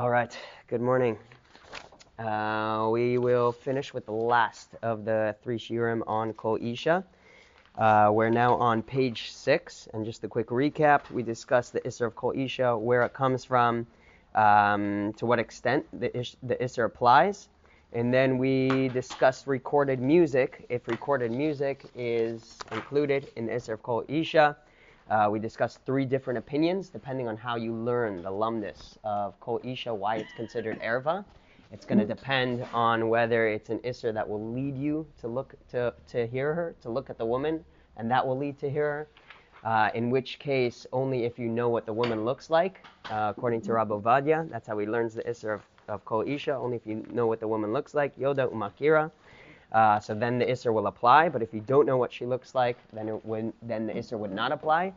All right, good morning. Uh, we will finish with the last of the three shiurim on Kol Isha. Uh, we're now on page six, and just a quick recap: we discussed the Isser of Kol Isha, where it comes from, um, to what extent the, ish, the Isser applies, and then we discussed recorded music. If recorded music is included in the Isser of Kol Isha, uh, we discussed three different opinions depending on how you learn the lumdis of Kol Isha, why it's considered erva. It's going to depend on whether it's an isser that will lead you to look to, to hear her, to look at the woman, and that will lead to hirhur. Uh, in which case, only if you know what the woman looks like, uh, according to Rabbi Ovadia, that's how he learns the isser of, of only if you know what the woman looks like, Yoda Umakira. Uh, so then the Isser will apply, but if you don't know what she looks like, then, it would, then the Isser would not apply.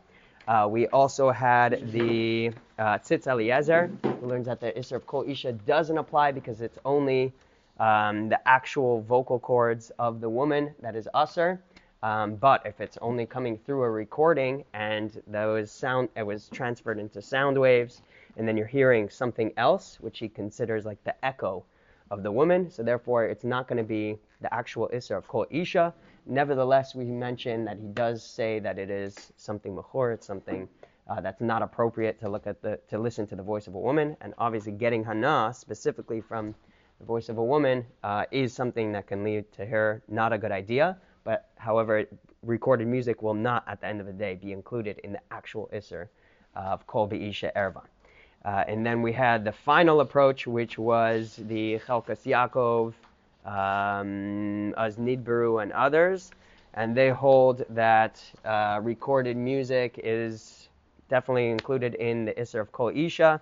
Uh, we also had the uh, Tzitz Eliezer, who learns that the Isser of Kol Isha doesn't apply because it's only um, the actual vocal cords of the woman that is Usser. Um, but if it's only coming through a recording and those sound, it was transferred into sound waves, and then you're hearing something else, which he considers like the echo of the woman. So therefore, it's not going to be the actual Isser of Kol Isha. Nevertheless, we mentioned that he does say that it is something mechor, it's something uh, that's not appropriate to look at the to listen to the voice of a woman, and obviously getting hana specifically from the voice of a woman uh, is something that can lead to her not a good idea. But however, recorded music will not, at the end of the day, be included in the actual isser of kol be'isha erva. Uh, and then we had the final approach, which was the Chelkas Yaakov um, Az Nidberu and others, and they hold that uh, recorded music is definitely included in the Isser of Kol Isha,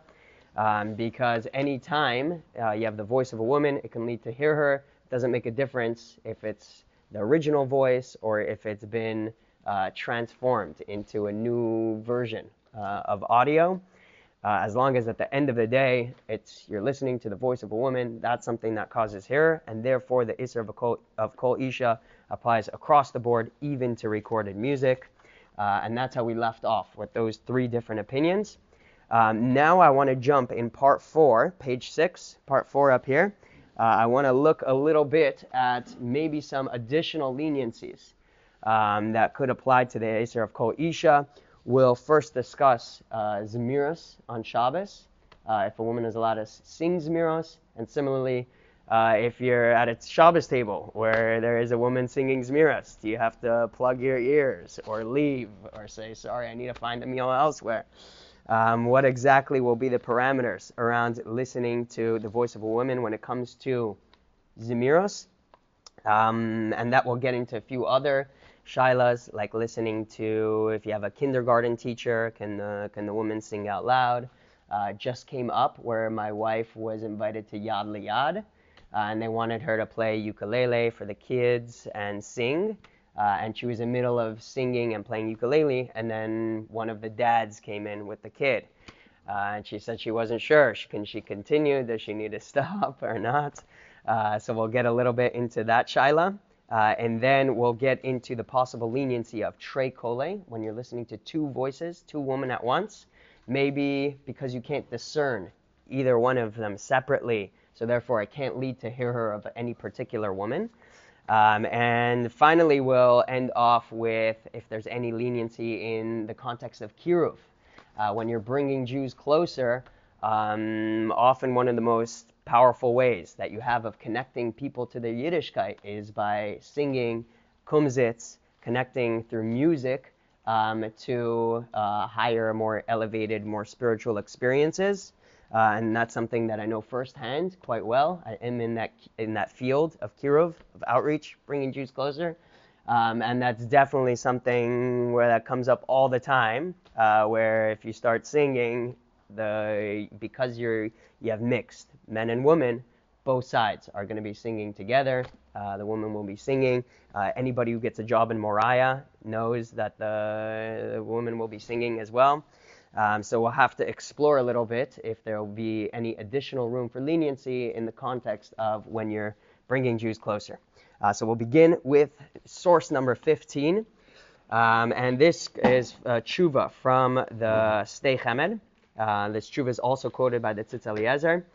um, because anytime uh, you have the voice of a woman, it can lead to hirhur. It doesn't make a difference if it's the original voice or if it's been uh, transformed into a new version uh, of audio. Uh, as long as at the end of the day, it's you're listening to the voice of a woman, that's something that causes hair, and therefore the Isser of, Kol, of Kol Isha applies across the board, even to recorded music. Uh, and that's how we left off with those three different opinions. Um, now I want to jump in part four, page six, part four up here. Uh, I want to look a little bit at maybe some additional leniencies um, that could apply to the Isser of Kol Isha We'll first discuss uh, Zemiros on Shabbos, uh, if a woman is allowed to sing Zemiros, and similarly, uh, if you're at a Shabbos table where there is a woman singing Zemiros, do you have to plug your ears or leave or say, sorry, I need to find a meal elsewhere? Um, what exactly will be the parameters around listening to the voice of a woman when it comes to Zemiros? Um, and that will get into a few other shilas, like listening to if you have a kindergarten teacher, can the, can the woman sing out loud? Uh, just came up where my wife was invited to Yad Liyad, uh, and they wanted her to play ukulele for the kids and sing. Uh, and she was in the middle of singing and playing ukulele, and then one of the dads came in with the kid. Uh, and she said she wasn't sure. She, Can she continue? Does she need to stop or not? Uh, so we'll get a little bit into that shaila. Uh, and then we'll get into the possible leniency of tre kole when you're listening to two voices, two women at once. Maybe because you can't discern either one of them separately, so therefore it can't lead to hirhur of any particular woman. Um, and finally, we'll end off with if there's any leniency in the context of kiruv. Uh, when you're bringing Jews closer, um, often one of the most powerful ways that you have of connecting people to their Yiddishkeit is by singing kumzitz, connecting through music um, to uh, higher, more elevated, more spiritual experiences. Uh, and that's something that I know firsthand quite well. I am in that in that field of kiruv, of outreach, bringing Jews closer. Um, and that's definitely something where that comes up all the time. Uh, where if you start singing, the because you're you have mixed men and women, both sides are going to be singing together. Uh, the woman will be singing. Uh, anybody who gets a job in Moriah knows that the, the woman will be singing as well. Um, so we'll have to explore a little bit if there will be any additional room for leniency in the context of when you're bringing Jews closer. Uh, so we'll begin with source number 15. Um, and this is uh, tshuva from the Sdei Chemed Uh, this tshuva is also quoted by the Tzitz Eliezer.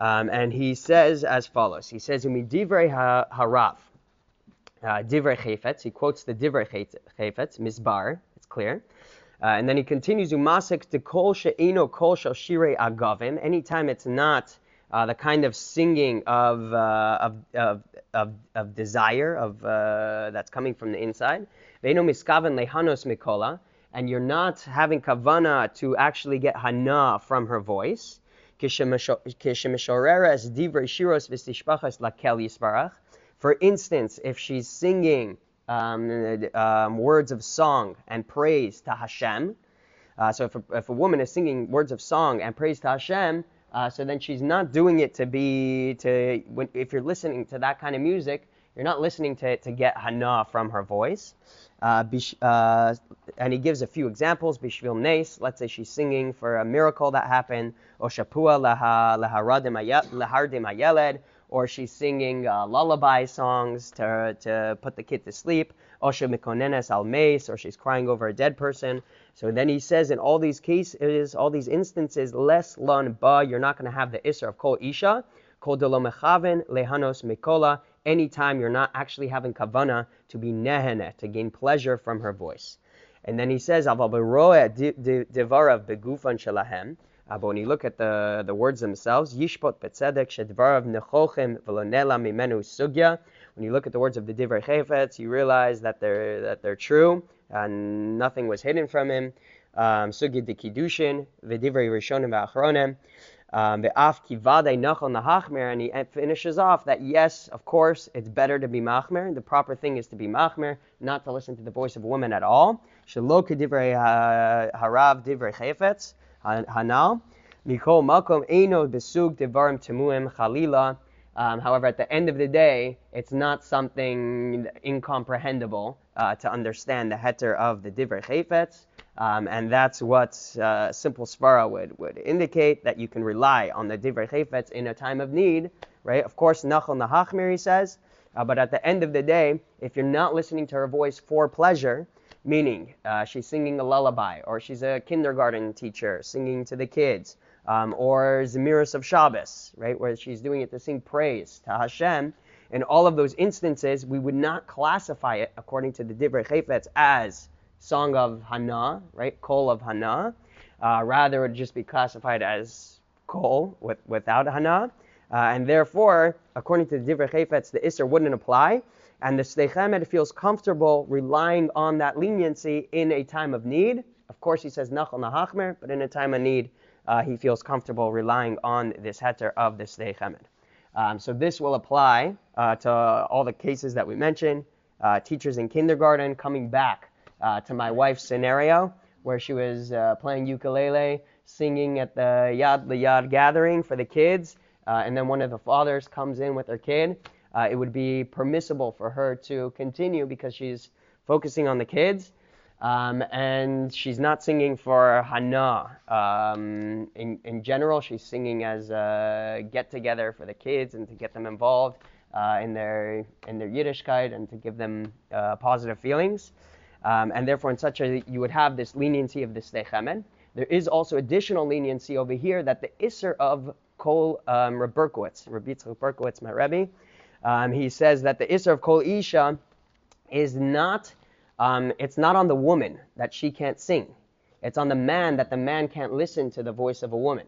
Um, and he says as follows. He says, Umidivrei harav, uh, divrei chayfetz. He quotes the divrei chayfetz, misbar. It's clear. Uh, and then he continues, Umasik de kol she'eno kol shel shirei agavim. Anytime it's not uh, the kind of singing of, uh, of, of, of, of, desire of, uh, that's coming from the inside. Ve'eno miskaven lehanos mikola. And you're not having kavana to actually get hana from her voice. For instance, if she's singing um, um, words of song and praise to Hashem, uh, so if a, if a, woman is singing words of song and praise to Hashem, uh, so then she's not doing it to be to. When, if you're listening to that kind of music, you're not listening to to get hana from her voice. Uh, uh, and he gives a few examples. Bishvil Nes, let's say she's singing for a miracle that happened. O Shapua Lehardim Hayeled, or she's singing uh, lullaby songs to, to put the kid to sleep. Al or she's crying over a dead person. So then he says in all these cases, all these instances, less lon ba, you're not going to have the isra of kol isha, kol mechaven lehanos mikola, anytime you're not actually having kavana to be nehene, to gain pleasure from her voice. And then he says, begufan shalahem. Uh, but when you look at the, the words themselves, Yishpot betzedek shedvarav nechochim velonela mimenu sugya. When you look at the words of the Divrei Chayfetz, you realize that they're that they're true and nothing was hidden from him. Um, sugya de kiddushin v'divrei rishonim v'achronim. Um, the af kivade nachon nahachmer, and he finishes off that yes, of course, it's better to be machmer. The proper thing is to be machmer, not to listen to the voice of a woman at all. Shelo kedivrei harav divrei chayfetz hanal. Mikol makom eino besug devarim temuim chalila. Um, however, at the end of the day, it's not something incomprehensible uh, to understand the heter of the divrei chayfetz. Um, and that's what uh, simple svara would, would indicate that you can rely on the divrei chayfetz in a time of need, right? Of course, nahachmir, he says, uh, but at the end of the day, if you're not listening to her voice for pleasure, meaning uh, she's singing a lullaby, or she's a kindergarten teacher singing to the kids, um, or Zemiros of Shabbos, right, where she's doing it to sing praise to Hashem, in all of those instances, we would not classify it according to the Divrei Chayfetz as song of Hana, right? Kol of Hana. Uh, rather, it would just be classified as Kol with, without Hana. Uh, and therefore, according to the Divrei Chayfetz, the Isser wouldn't apply. And the Sdei feels comfortable relying on that leniency in a time of need. Of course, he says Nachal Nahachmer, but in a time of need, uh, he feels comfortable relying on this heter of the Sdei um, so this will apply uh, to all the cases that we mentioned. Uh, teachers in kindergarten coming back uh, to my wife's scenario where she was uh, playing ukulele, singing at the Yad the Yad gathering for the kids, uh, and then one of the fathers comes in with her kid. Uh, it would be permissible for her to continue because she's focusing on the kids. Um, and she's not singing for Hana. Um, in, in general, she's singing as a get together for the kids and to get them involved uh, in their in their Yiddishkeit and to give them uh, positive feelings. Um, and therefore, in such a you would have this leniency of the Sdei Chemed. There is also additional leniency over here that the Isser of Kol um, Reberkowitz, Rabbi Berkowitz, my Rebbe, um, he says that the Isser of Kol Isha is not, um, it's not on the woman that she can't sing. It's on the man that the man can't listen to the voice of a woman.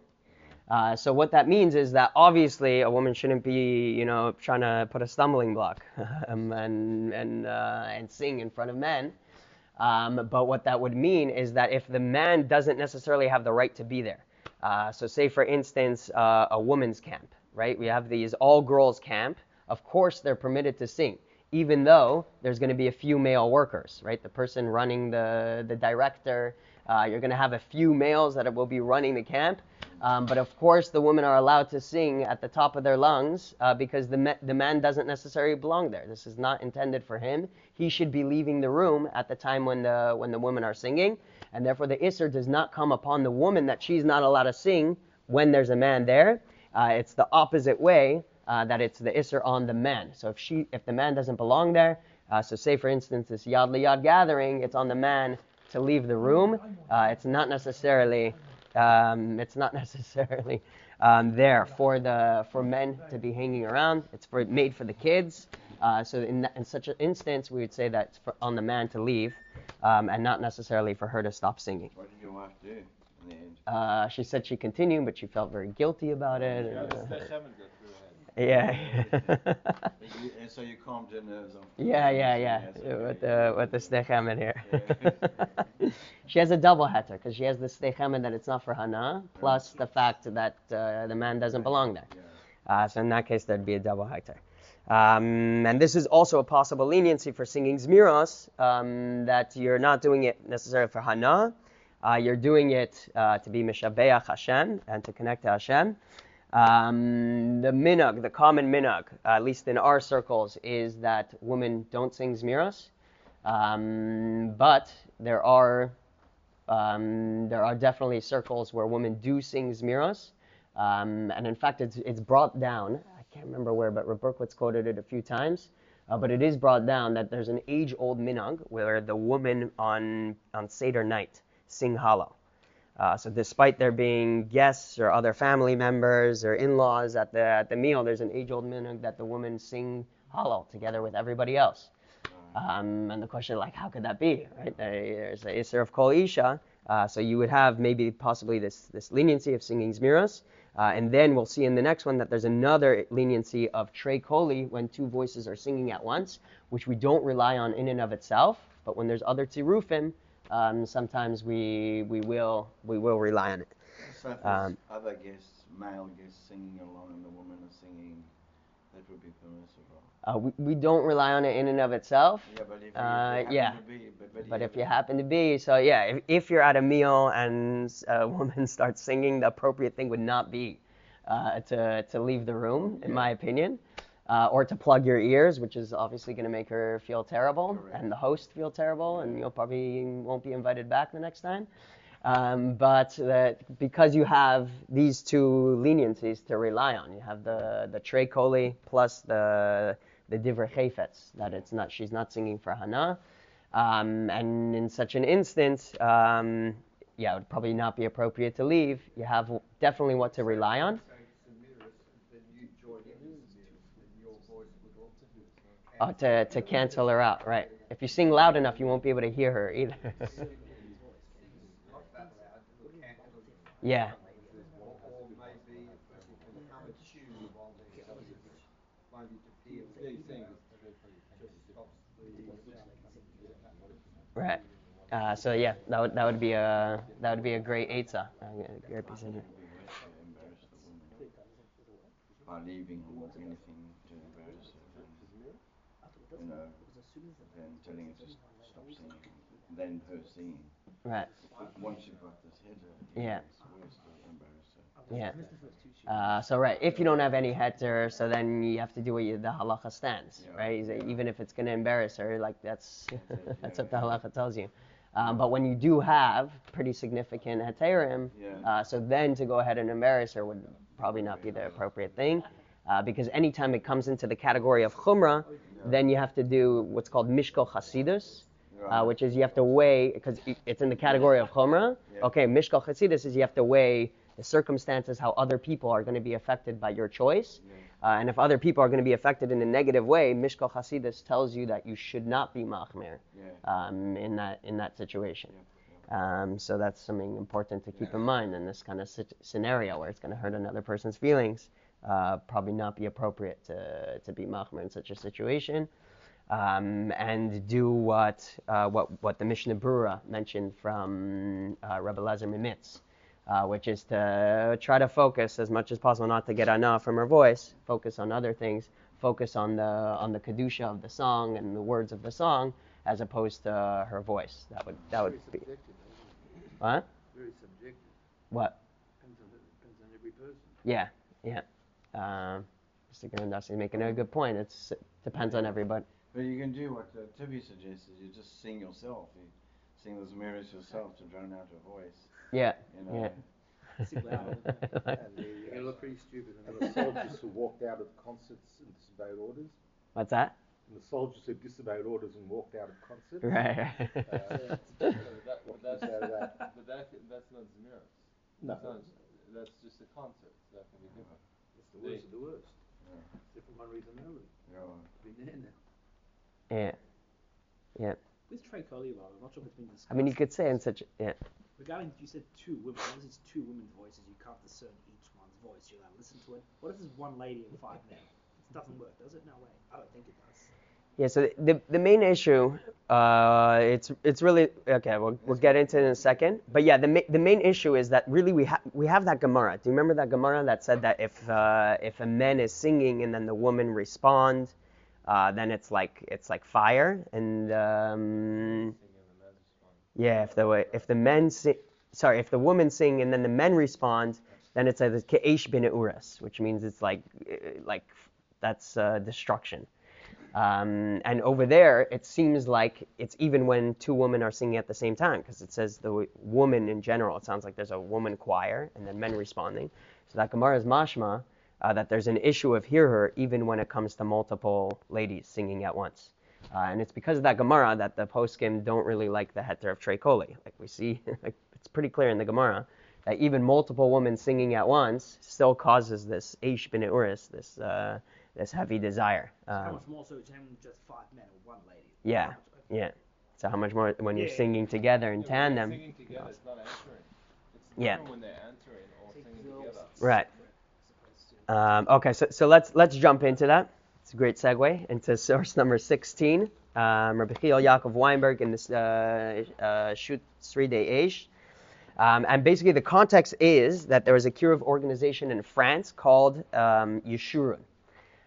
Uh, so what that means is that obviously a woman shouldn't be, you know, trying to put a stumbling block um, and and uh, and sing in front of men. Um, but what that would mean is that if the man doesn't necessarily have the right to be there, uh, so say for instance uh, a woman's camp, right? We have these all girls camp. Of course they're permitted to sing, even though there's going to be a few male workers, right? The person running the the director, uh, you're going to have a few males that will be running the camp. Um, but of course, the women are allowed to sing at the top of their lungs uh, because the, the man doesn't necessarily belong there. This is not intended for him. He should be leaving the room at the time when the, when the women are singing. And therefore, the Isser does not come upon the woman that she's not allowed to sing when there's a man there. Uh, it's the opposite way uh, that it's the Isser on the man. So if, she, if the man doesn't belong there, uh, so say for instance this Yad Yad gathering, it's on the man to leave the room. Uh, it's not necessarily Um, it's not necessarily um, there for the for men to be hanging around. It's for made for the kids. Uh, so in, in such an instance, we would say that it's for, on the man to leave, um, and not necessarily for her to stop singing. What did your wife do in the end? Uh, she said she continued, but she felt very guilty about it. Yeah, and, that's- uh, that's happened to her. Yeah. You- And so you calmed her nerves off. Yeah, yeah, yeah. With the with the Sdei Chemed here. Yeah. she has a double heter because she has the Sdei Chemed that it's not for hana, plus the fact that uh, the man doesn't belong there. Yeah. Uh, so in that case, there'd be a double heter. Um, and this is also a possible leniency for singing zmiros, um, that you're not doing it necessarily for hana, uh, you're doing it uh, to be mishabeach Hashem and to connect to Hashem. Um, the minhag, the common minhag, at least in our circles, is that women don't sing zmiras, Um, but there are um, there are definitely circles where women do sing zmiras, um, and in fact, it's it's brought down. I can't remember where, but Berkowitz quoted it a few times. Uh, but it is brought down that there's an age-old minhag where the woman on on Seder night sing Hallel. Uh, so despite there being guests or other family members or in-laws at the at the meal, there's an age-old minhag that the women sing Hallel together with everybody else. Um, and the question, like, how could that be? Right? There's a Isser of Kol Isha, uh, so you would have maybe possibly this this leniency of singing Zmiros, uh, and then we'll see in the next one that there's another leniency of Trey Koli when two voices are singing at once, which we don't rely on in and of itself, but when there's other tirufim, um, sometimes we we will we will rely on it. So Um, other guests, male guests singing along and the woman is singing, that would be permissible. Uh, we, we don't rely on it in and of itself. Yeah, but if you, Uh, happen yeah. to be, but, but, But if you happen to be, so yeah, if, if you're at a meal and a woman starts singing, the appropriate thing would not be uh, to, to leave the room, in my opinion, uh, or to plug your ears, which is obviously going to make her feel terrible Correct. and the host feel terrible, and you'll probably won't be invited back the next time. Um, but that because you have these two leniencies to rely on, you have the the trey koli plus the the divrei chayfetz that it's not she's not singing for hana, um, and in such an instance, um, yeah, it would probably not be appropriate to leave. You have definitely what to rely on. Oh, to, to cancel her out, right. If you sing loud enough, you won't be able to hear her either. yeah. Right. Uh, so yeah, that would that would be a that would be a great eitzah. a great piece in here. embarrass the woman by leaving or anything to embarrass her, then, you know, then telling her to stop singing, then her singing. Right. Once you've got this header, Yeah. it's worse to. Yeah. Uh, so right, if you don't have any heter, so then you have to do what you, the halacha stands, Yeah. right? That Even if it's going to embarrass her, like that's that's what the halacha tells you. Um, but when you do have pretty significant heterim, Yeah. uh, so then to go ahead and embarrass her would probably not be the appropriate thing, uh, because anytime it comes into the category of chumrah, then you have to do what's called mishkol chasidus, uh, which is you have to weigh because it's in the category of. Yeah. Okay, mishkal chasidus is you have to weigh the circumstances, how other people are going to be affected by your choice, uh, and if other people are going to be affected in a negative way, mishkal chasidus tells you that you should not be machmir Yeah. um, in that in that situation. Um, so that's something important to keep in mind in this kind of scenario where it's going to hurt another person's feelings. Uh, probably not be appropriate to, to be machmir in such a situation. Um, and do what, uh, what, what the Mishnah Brura mentioned from uh, Rebbe Lezer Mimitz, uh, which is to try to focus as much as possible, not to get enough from her voice, focus on other things, focus on the, on the kedusha of the song and the words of the song, as opposed to her voice. That would, that would be. What? Very subjective. What? Depends on, depends on every person. Yeah, yeah. Um, Mr. Grandas making a good point. It's, it depends on everybody. But you can do what uh, Tibi suggested. You just sing yourself. You sing those mirrors yourself to drown out your voice. Yeah, You know. yeah. Sing loud. Like- You're going to look pretty stupid. And the soldiers who walked out of concerts and disobeyed orders. What's that? And the soldiers who disobeyed orders and walked out of concerts. Right. that, What that's, was out of that? but that, that's not Zmiros. No. It's not- That's just a concept. That can be different. It's the worst of the worst. Yeah. Except for one reason only. Yeah. Been there now. Yeah. Yeah. With Trey Koli, I'm not sure if it's been discussed. I mean, you could say in such. Yeah. Regarding, you said two women. What if it's two women's voices? You can't discern each one's voice. You're allowed to listen to it. What if there's one lady and five men? It doesn't work, does it? No way. I don't think it does. Yeah. So the the main issue, uh, it's it's really okay. We'll we'll get into it in a second. But yeah, the ma- the main issue is that really we have we have that Gemara. Do you remember that Gemara that said that if uh, if a man is singing and then the woman respond, uh, then it's like it's like fire and um, yeah, if the if the men sing, sorry, if the women sing and then the men respond, then it's a ke'esh bin uras, which means it's like uh, like that's uh, destruction. Um, and over there, it seems like it's even when two women are singing at the same time, because it says the woman in general. It sounds like there's a woman choir and then men responding. So that Gemara is mashma uh, that there's an issue of hirhur even when it comes to multiple ladies singing at once. Uh, and it's because of that Gemara that the poskim don't really like the heter of Trey Koli. Like we see, like it's pretty clear in the Gemara that even multiple women singing at once still causes this eish bin uris, this uh, this heavy desire. How Um, much more so than just five men or one lady? Yeah. How much- yeah. So how much more when you're Yeah. singing together in Yeah, when they're tandem? Singing together, it's not answering. It's Yeah. when they're answering or singing together. Right. Um, okay, so, so let's let's jump into that. It's a great segue into source number 16. Um, Rabbi Chiel Yaakov Weinberg in this uh, uh, Shoot Seridei Eish. Um, and basically, the context is that there was a Kiruv organization in France called um, Yeshurun.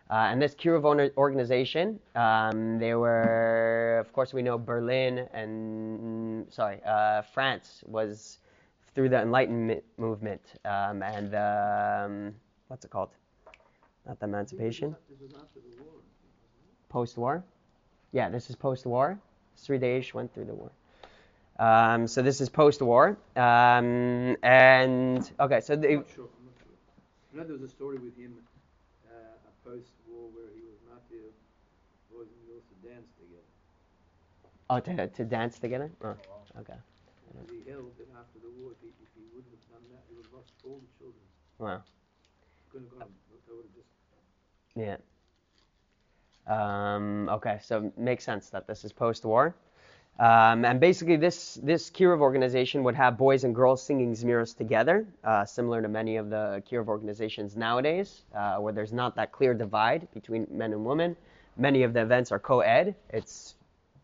Uh, and this orna- organization, um, they were, of course, we know Berlin and, sorry, uh, France was through the Enlightenment movement um, and um, what's it called? Not the Emancipation. The war. Yeah, this is post-war. Seridei Eish went through the war. Um, so this is post-war. Um, and okay, so They, I'm not sure. I'm not sure. I know there was a story with him, uh, a post-war where he was not the boys and girls to dance together. Oh to, to dance together. Oh, okay. And he held that after the war, if he, wouldn't have done that, he would have lost all the children. Wow. Couldn't have gone. They would have just. Yeah. Um, okay, so it makes sense that this is post-war. Um, and basically, this this Kiruv organization would have boys and girls singing Zmiros together, uh, similar to many of the Kiruv organizations nowadays, uh, where there's not that clear divide between men and women. Many of the events are co-ed. It's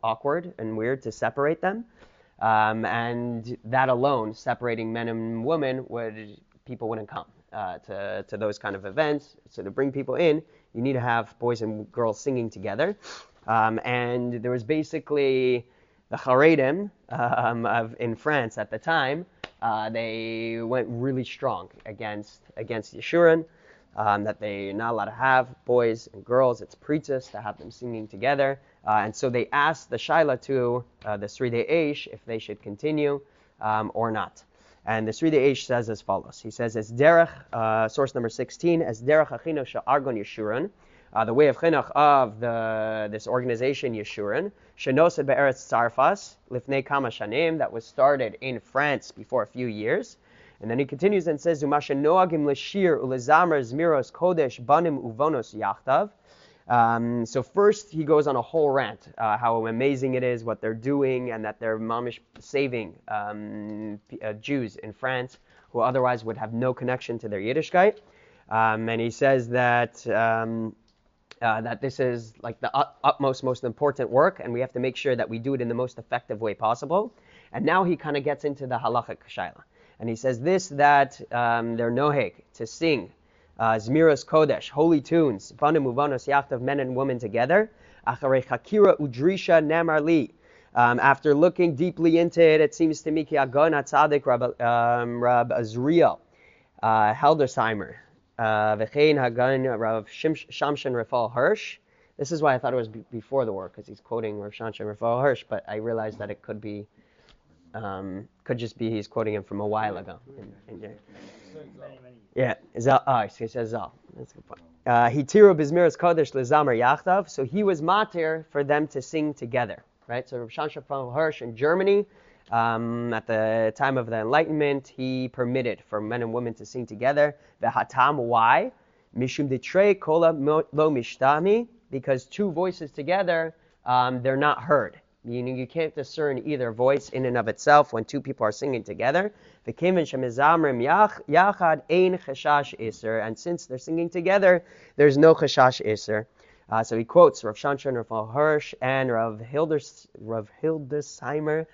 awkward and weird to separate them, um, and that alone, separating men and women, would people wouldn't come uh, to to those kind of events. So to bring people in, you need to have boys and girls singing together, um, and there was basically the Haredim um, of in France at the time. Uh, they went really strong against against Yeshurun, um, that they're not allowed to have boys and girls. It's preaches to have them singing together, uh, and so they asked the Shaila to uh, the Seridei Eish if they should continue um, or not. And the Seridei Eish says as follows. He says, as derech, uh, source number 16, as derech achino she'argon Yeshurun, uh, the way of chinuch of the this organization Yeshurun, shenosed be'eretz Tzarfas, lifnei kama shanim, that was started in France before a few years. And then he continues and says, Umasha noagim l'shir ulezamer zmiros kodesh banim uvonos yachtav. Um, so first he goes on a whole rant uh, how amazing it is what they're doing and that they're mamish saving um, uh, Jews in France who otherwise would have no connection to their Yiddishkeit. Um, and he says that um, uh, that this is like the ut- utmost, most important work, and we have to make sure that we do it in the most effective way possible. And now he kind of gets into the halachic shaila, and he says this that um, they're noheg to sing uh, Zmiros Kodesh, holy tunes, banim uvanos yachtav, men and women together. Udrisha namar li. Um, after looking deeply into it, it seems to me ki agon atzadik um, Rab Azriel, uh, Hildesheimer, uh, V'chein Hagan Rav Shamshin Rafal Hirsch. This is why I thought it was b- before the war, because he's quoting Rav Shamshin Rafal Hirsch, but I realized that it could be, um, could just be he's quoting him from a while ago. In, in many. Yeah, Zal. Oh, he says Zal. That's a good point. Uh, Hitiru Bizmiras Kodesh Lezamer Yachtav. So he was matir for them to sing together, right? So Rav Shamshin Rafal Hirsch in Germany Um, at the time of the Enlightenment, he permitted for men and women to sing together. The hatam, why? Mishum detre kola lo mishtami, because two voices together, um, they're not heard. Meaning you can't discern either voice in and of itself when two people are singing together. And since they're singing together, there's no chashash iser. Uh, so he quotes Rav Shanshan, Rav Hirsch, and Rav, Hilders, Rav Hildesheimer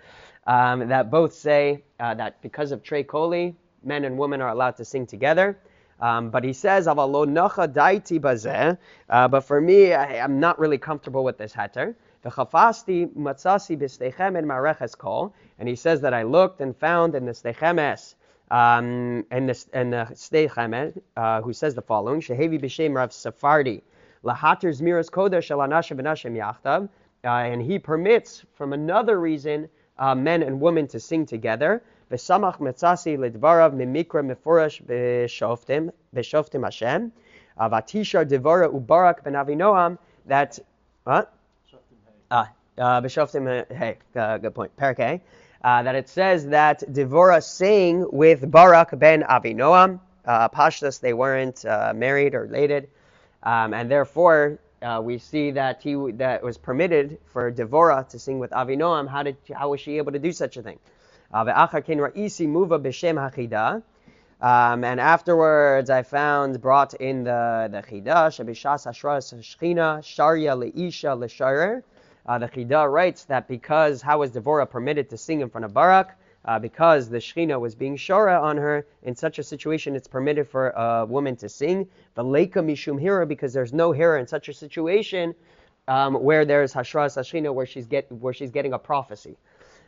um, that both say uh, that because of Trey Koli, men and women are allowed to sing together. Um, but he says, "Aval lo nacha daiti. Uh, But for me, I, am not really comfortable with this heter. V'chafasti matzasi b'steichem en mareches kol. And he says that I looked and found in the steichemes, um, in the, in the steichemes, uh, who says the following, Shehevi b'shem Rav Sephardi, lahater zmiras kodesh el anashim v'nashim yachtav. Uh, and he permits, from another reason, uh, men and women to sing together. V'samach metzasi lidvarav mimikra mefurash b'shoftim b'shoftim Hashem. Uh, Vatishar devara ubarak ben Avinoam. That what? Uh, b'shoftim. uh, Hey, uh, good point. Parak Uh, that it says that Devorah sang with Barak ben Avinoam. Uh, Pashtas, they weren't uh, married or related, um, and therefore uh, we see that he that was permitted for Devorah to sing with Avinoam. How did how was she able to do such a thing? Um, and afterwards, I found brought in the the chida shebishas hashras shchina sharia leisha lesharer. Uh, the chida writes that because how was Devorah permitted to sing in front of Barak? Uh, because the Shechina was being shora on her, in such a situation, it's permitted for a woman to sing. The leika mishum hira, because there's no hira in such a situation um, where there's hashras hashchina, where she's get where she's getting a prophecy.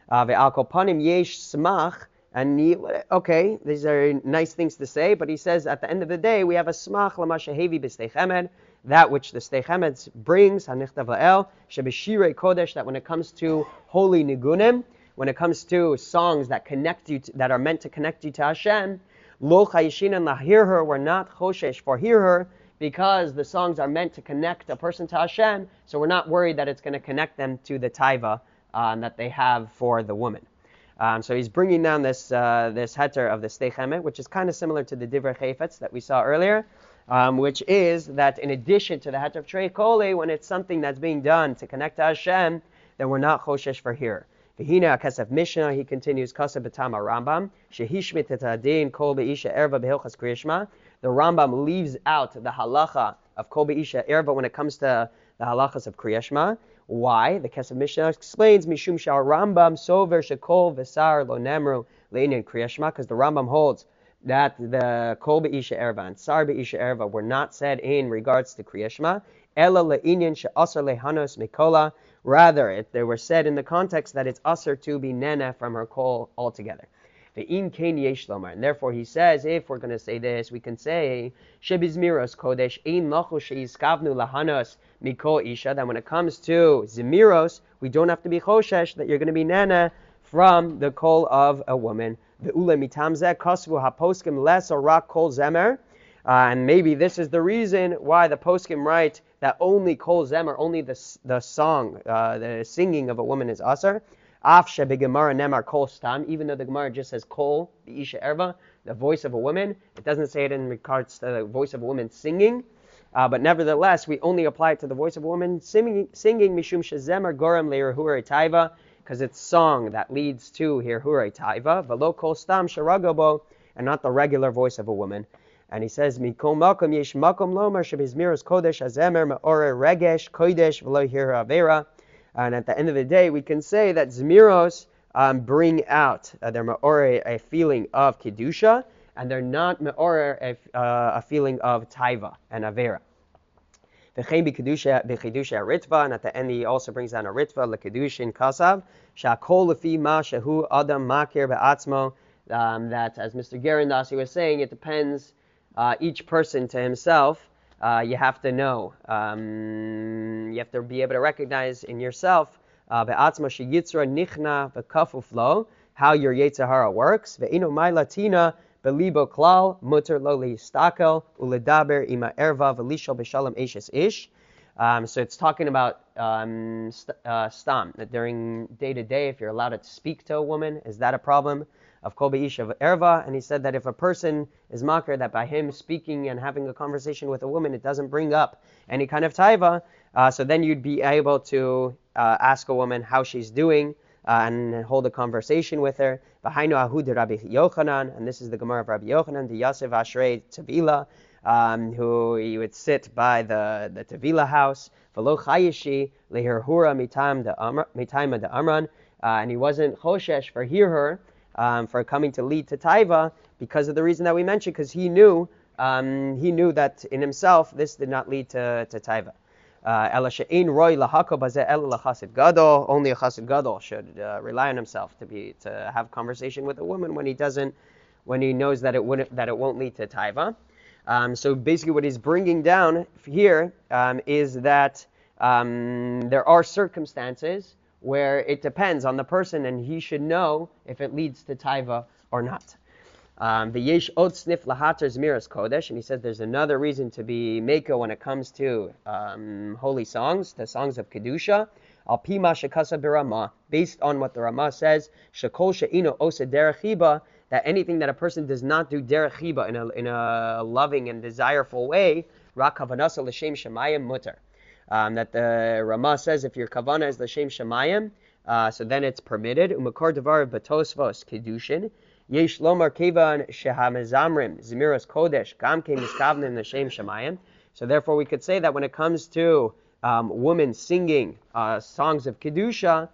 Uh, Ve'al kol yesh smach, and he, okay, these are nice things to say, but he says at the end of the day we have a smach lamashahevi b'steichemed, that which the Sdei Chemed brings, hanichtav la'el, shebeshirei kodesh, that when it comes to holy nigunim, when it comes to songs that connect you, to, that are meant to connect you to Hashem, lo chayishinan lahir her, we're not choshesh for hirhur, because the songs are meant to connect a person to Hashem, so we're not worried that it's going to connect them to the taiva um, that they have for the woman. Um, so he's bringing down this uh, this heter of the Sdei Chemed, which is kind of similar to the divrei chayfetz that we saw earlier, um, which is that in addition to the of trei koli, when it's something that's being done to connect to Hashem, then we're not choshesh for here. V'hina Kesef Mishnah, he continues, Kasef B'tama Rambam, Shehishmit et Adin Kol Be'isha Erva Behilchas Kriyashma. The Rambam leaves out the halacha of Kol Be'isha Erva when it comes to the halachas of Kriyashma. Why? The Kesef Mishnah explains, Mishum Shar Rambam Sover Shekol Vesar Lo Nemru Leinin Kriyashma, because the Rambam holds that the Kol Be'isha Erva and Sar Be'isha Erva were not said in regards to Kriyashma, Ela Le'inyan She'asar Lehanos Mikola, Rather, it, they were said in the context that it's usher to be nena from her call altogether. Ve'im kain yesh lomar. And therefore he says, if we're going to say this, we can say, shebizmiros kodesh ein lachu she'iskavnu lahanos mikol isha, that when it comes to zimiros, we don't have to be choshesh, that you're going to be nana from the call of a woman. Kol zemer. Uh, and maybe this is the reason why the poskim write that only kol zemer, only the the song, uh, the singing of a woman is shebegemara nemar kol stam, even though the Gemara just says kol, the isha erva, the voice of a woman. It doesn't say it in regards to the voice of a woman singing. Uh, but nevertheless, we only apply it to the voice of a woman singing, singing mishum shezemer gorem leirhure taiva, because it's song that leads to hirhure taiva, velo kol stam sharagobo, and not the regular voice of a woman. And he says, Mikol makom yesh makom lomar shebizmiros kodesh azemer me'ore regesh kodesh hir avera. And at the end of the day, we can say that zmiros um, bring out uh, me'ore a feeling of kedusha, and they're not me'ore a, uh, a feeling of taiva and avera. V'chein b'kedusha ritva, and at the end he also brings down a ritva l'kedushin kasav shakol lefi ma shehu adam makir be'atzmo. Um, that, as Mr. Gerendasi was saying, it depends uh, each person to himself. Uh, you have to know. Um, you have to be able to recognize in yourself be'atzma sheyitzra nichna v'kafuflo how your yetzahara works. Ve'ino mai latina belibo klal mutter lo listakel uledaber ima erva v'lishol b'shalom eshes ish. Um, so it's talking about um, st- uh, stam, that during day to day, if you're allowed to speak to a woman, is that a problem? Of kol of erva, and he said that if a person is makar, that by him speaking and having a conversation with a woman, it doesn't bring up any kind of taiva, uh, so then you'd be able to uh, ask a woman how she's doing uh, and hold a conversation with her. V'hainu ahud Rabbi Yochanan, and this is the Gemara of Rabbi Yochanan, the Yosef Ashrei Tavila, um, who he would sit by the, the Tavila house, v'lo chayishi de mitayma de amran, uh, and he wasn't choshesh for hirhur, um, for coming to lead to taiva because of the reason that we mentioned, because he knew um, he knew that in himself this did not lead to, to taiva. Uh. Only a chasid gadol should uh, rely on himself to be to have conversation with a woman when he doesn't, when he knows that it wouldn't that it won't lead to taiva. Um, so basically, what he's bringing down here um, is that um, there are circumstances where it depends on the person, and he should know if it leads to taiva or not. Um, the yesh od snif lahater zmiras kodesh, and he says there's another reason to be meko when it comes to um, holy songs, the songs of kedusha. Al pima shekasa birama, based on what the Rama says, shekol she'ino osa derechiba, that anything that a person does not do derechiba in a in a loving and desireful way, rak kavanasa l'shem shemayim mutter. Um, that the Rama says if your kavana is l'shem shemayim, uh, so then it's permitted. Umakor devar batosvos kedushin. Yesh lomar kevan shehamezamrim zmiras kodesh gam ke miskavnim l'shem shemayim. So therefore, we could say that when it comes to um, women singing uh, songs of kedusha,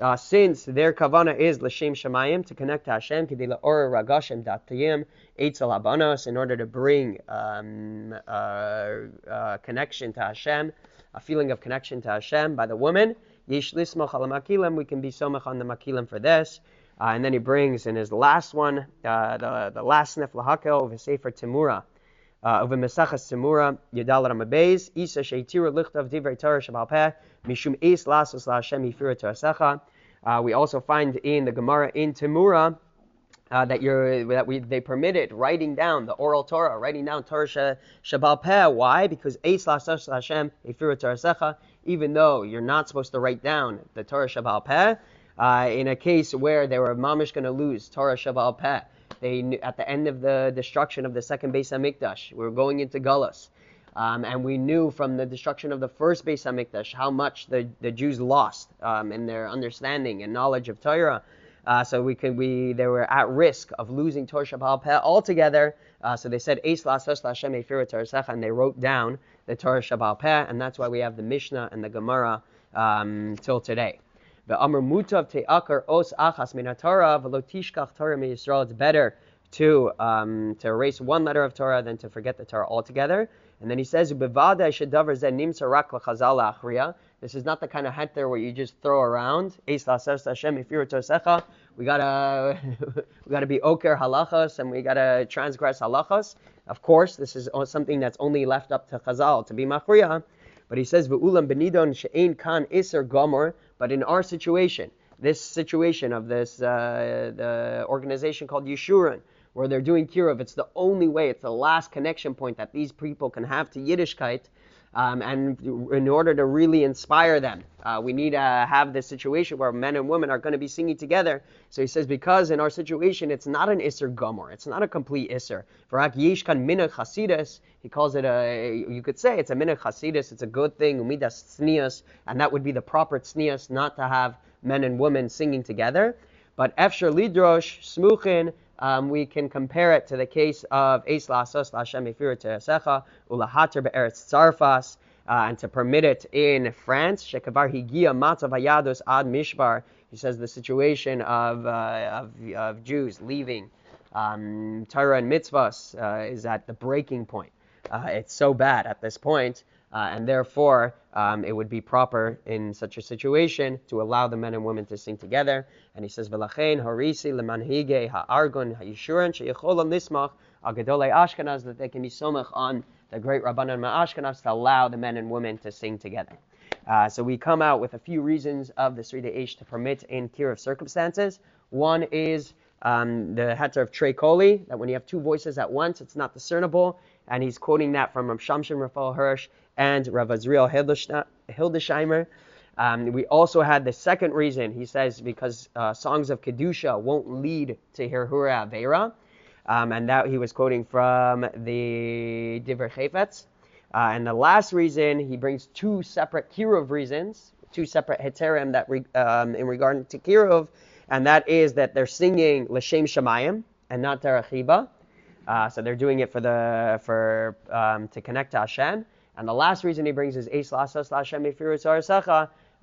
uh, since their kavana is l'shem shemayim to connect to Hashem, k'dei la'or ragashem datayim eitzel abanos, in order to bring um, uh, uh, connection to Hashem, a feeling of connection to Hashem by the woman. Yesh makilim, we can be somach on the makilim for this. Uh, and then he brings in his last one, uh, the, the last nef lahakel of his sefer Timura, of Mesachas Timura, Yadal Ramabez, Isa Sheitira Lichtav Divrei Torah Shabalpeh, Mishum Eis Lasos La Hashem Yifira Torasecha. Uh, we also find in the Gemara in Timura uh, that you're that we they permitted writing down the oral Torah, writing down Torah Shabal Peh. Why? Because Eis Lasos La Hashem Yifira Torasecha. Even though you're not supposed to write down the Torah Shabal Peh, uh, in a case where they were mamish going to lose Torah Shabal Peh. They at the end of the destruction of the second Beis Hamikdash, we were going into Gullus, um, and we knew from the destruction of the first Beis Hamikdash how much the, the Jews lost um, in their understanding and knowledge of Torah. Uh, so we could we they were at risk of losing Torah Shabal Peh altogether. Uh, so they said Eis Lasos Torah and they wrote down the Torah Shabal Peh, and that's why we have the Mishnah and the Gemara um, till today. The Amr Mutav Te'akar Os Achas Min Torah V'lo Tishkach Torah Mi Yisrael. It's better to um, to erase one letter of Torah than to forget the Torah altogether. And then he says. This is not the kind of heter where you just throw around. We gotta we gotta be oker halachas and we gotta transgress halachas. Of course, this is something that's only left up to Chazal to be machriya. But he says, "Ve'ulam benidon she'ein kan iser gomor." But in our situation, this situation of this uh, the organization called Yeshurun, where they're doing kiruv, it's the only way, it's the last connection point that these people can have to Yiddishkeit. Um, and in order to really inspire them, uh, we need to have this situation where men and women are going to be singing together. So he says, because in our situation, it's not an Isser Gomor, it's not a complete Isser. V'rak yeshkan minach chasidus, he calls it a, you could say it's a minach chasidus, it's a good thing, umidas tznius, and that would be the proper tznius, not to have men and women singing together. But efsher lidrosh smuchin, um, we can compare it to the case of Eis Lasos Lashem Efir Teresecha Ulahater Be'eretz Tzarfas, uh, and to permit it in France. Shekavar Higia Matzav Hayados Ad Mishbar. He says the situation of, uh, of, of, Jews leaving um, Torah and mitzvahs uh, is at the breaking point. Uh, it's so bad at this point uh, and therefore, um, it would be proper in such a situation to allow the men and women to sing together. And he says, "V'lachein harisi lemanhige ha'argon ha'yishuran sheyicholam nismach agadolei Ashkenaz that they can be somach on the great Rabbanan Ma'ashkenaz to allow the men and women to sing together." Uh, so we come out with a few reasons of the Seridei Eish to permit in cure of circumstances. One is um, the heter of Trey Koli, that when you have two voices at once, it's not discernible and he's quoting that from Shamshin Raphael Hirsch and Rav Azriel Hildesheimer. Um, we also had the second reason, he says, because uh, songs of Kedusha won't lead to Hirhura Avera. Um, and that he was quoting from the Divrei Chayfetz. Uh, and the last reason, he brings two separate Kiruv reasons, two separate heterim that re, um, in regard to Kiruv, and that is that they're singing L'Shem Shemayim and not Terachiba. Uh, so they're doing it for the for um, to connect to Hashem. And the last reason he brings is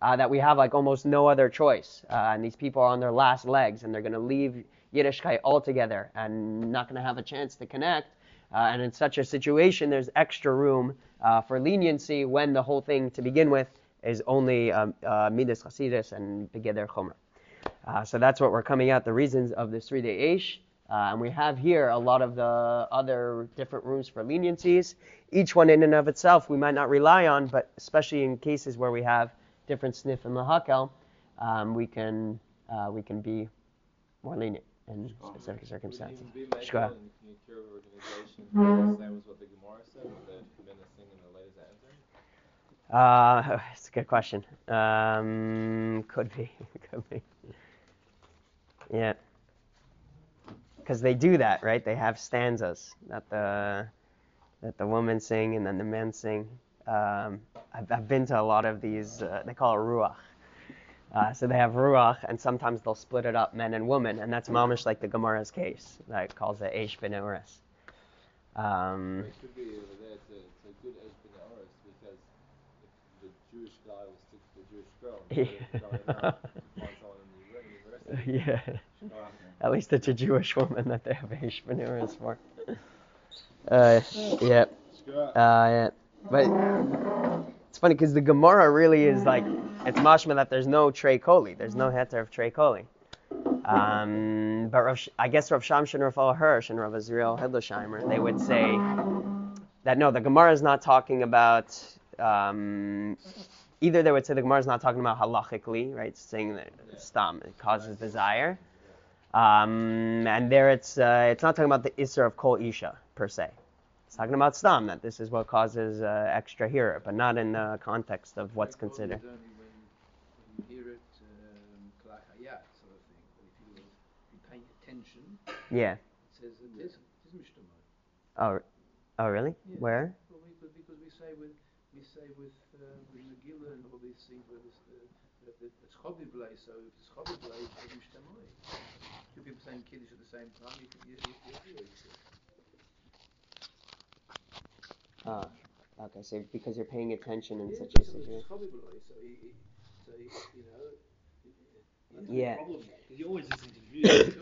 uh, that we have like almost no other choice. Uh, and these people are on their last legs, and they're going to leave Yiddishkeit altogether and not going to have a chance to connect. Uh, and in such a situation, there's extra room uh, for leniency when the whole thing to begin with is only um, uh, Midas Chasidis and Begeder Chomer. Uh, so that's what we're coming at, the reasons of this Seridei Eish. Uh, and we have here a lot of the other different rooms for leniencies. Each one in and of itself we might not rely on, but especially in cases where we have different sniff and lahakel, um, we can uh, we can be more lenient in specific circumstances. Would you be Shkoyach. making in the Kiruv organization the same as what the Gemara said, with the menacing and the ladies answering? Uh, it's a good question. Um, could be, could be. Yeah. Because they do that, right? They have stanzas that the that the women sing and then the men sing. Um, I've, I've been to a lot of these. Uh, they call it ruach. Uh, so they have ruach, and sometimes they'll split it up, men and women, and that's mamish like the Gemara's case that calls it eish ben Ores. Um, It could be over there, it's a, it's a good Eshbin Oris, because if the Jewish guy will stick to the Jewish girl, instead of going out find someone in the university. yeah. At least it's a Jewish woman that they have ben for. Uh, yeah. Uh, yeah. But it's funny because the Gemara really is like it's mashma that there's no trey koli, there's no heter of trey koli. Um, but Rav, I guess Rav Shamshon, Rafael Hirsch, and Rav Azriel Hildesheimer, they would say that no, the Gemara is not talking about. Um, either they would say the Gemara is not talking about halachically, right? Saying that stam it causes desire, um, and there it's uh, it's not talking about the isser of kol isha per se. It's talking about stam that this is what causes uh, extra here, but not in the context of what's considered. It's only when, when you hear it, um, klach hayat sort of thing. But if you, if you pay attention, Yeah. it it is, it is. Oh, oh really? Yeah. Where? Well, we, because we say with we say with uh, with Megillah and all these things where this, uh, that that it's chobi so if it's chobi blay, it's mishtamah. Two people saying kiddush at the same time, you can it. Oh, okay. So because you're paying attention in Yeah, such a situation. it's so he, he, so he, you know. That's Yeah. the problem, because you're always listening to music.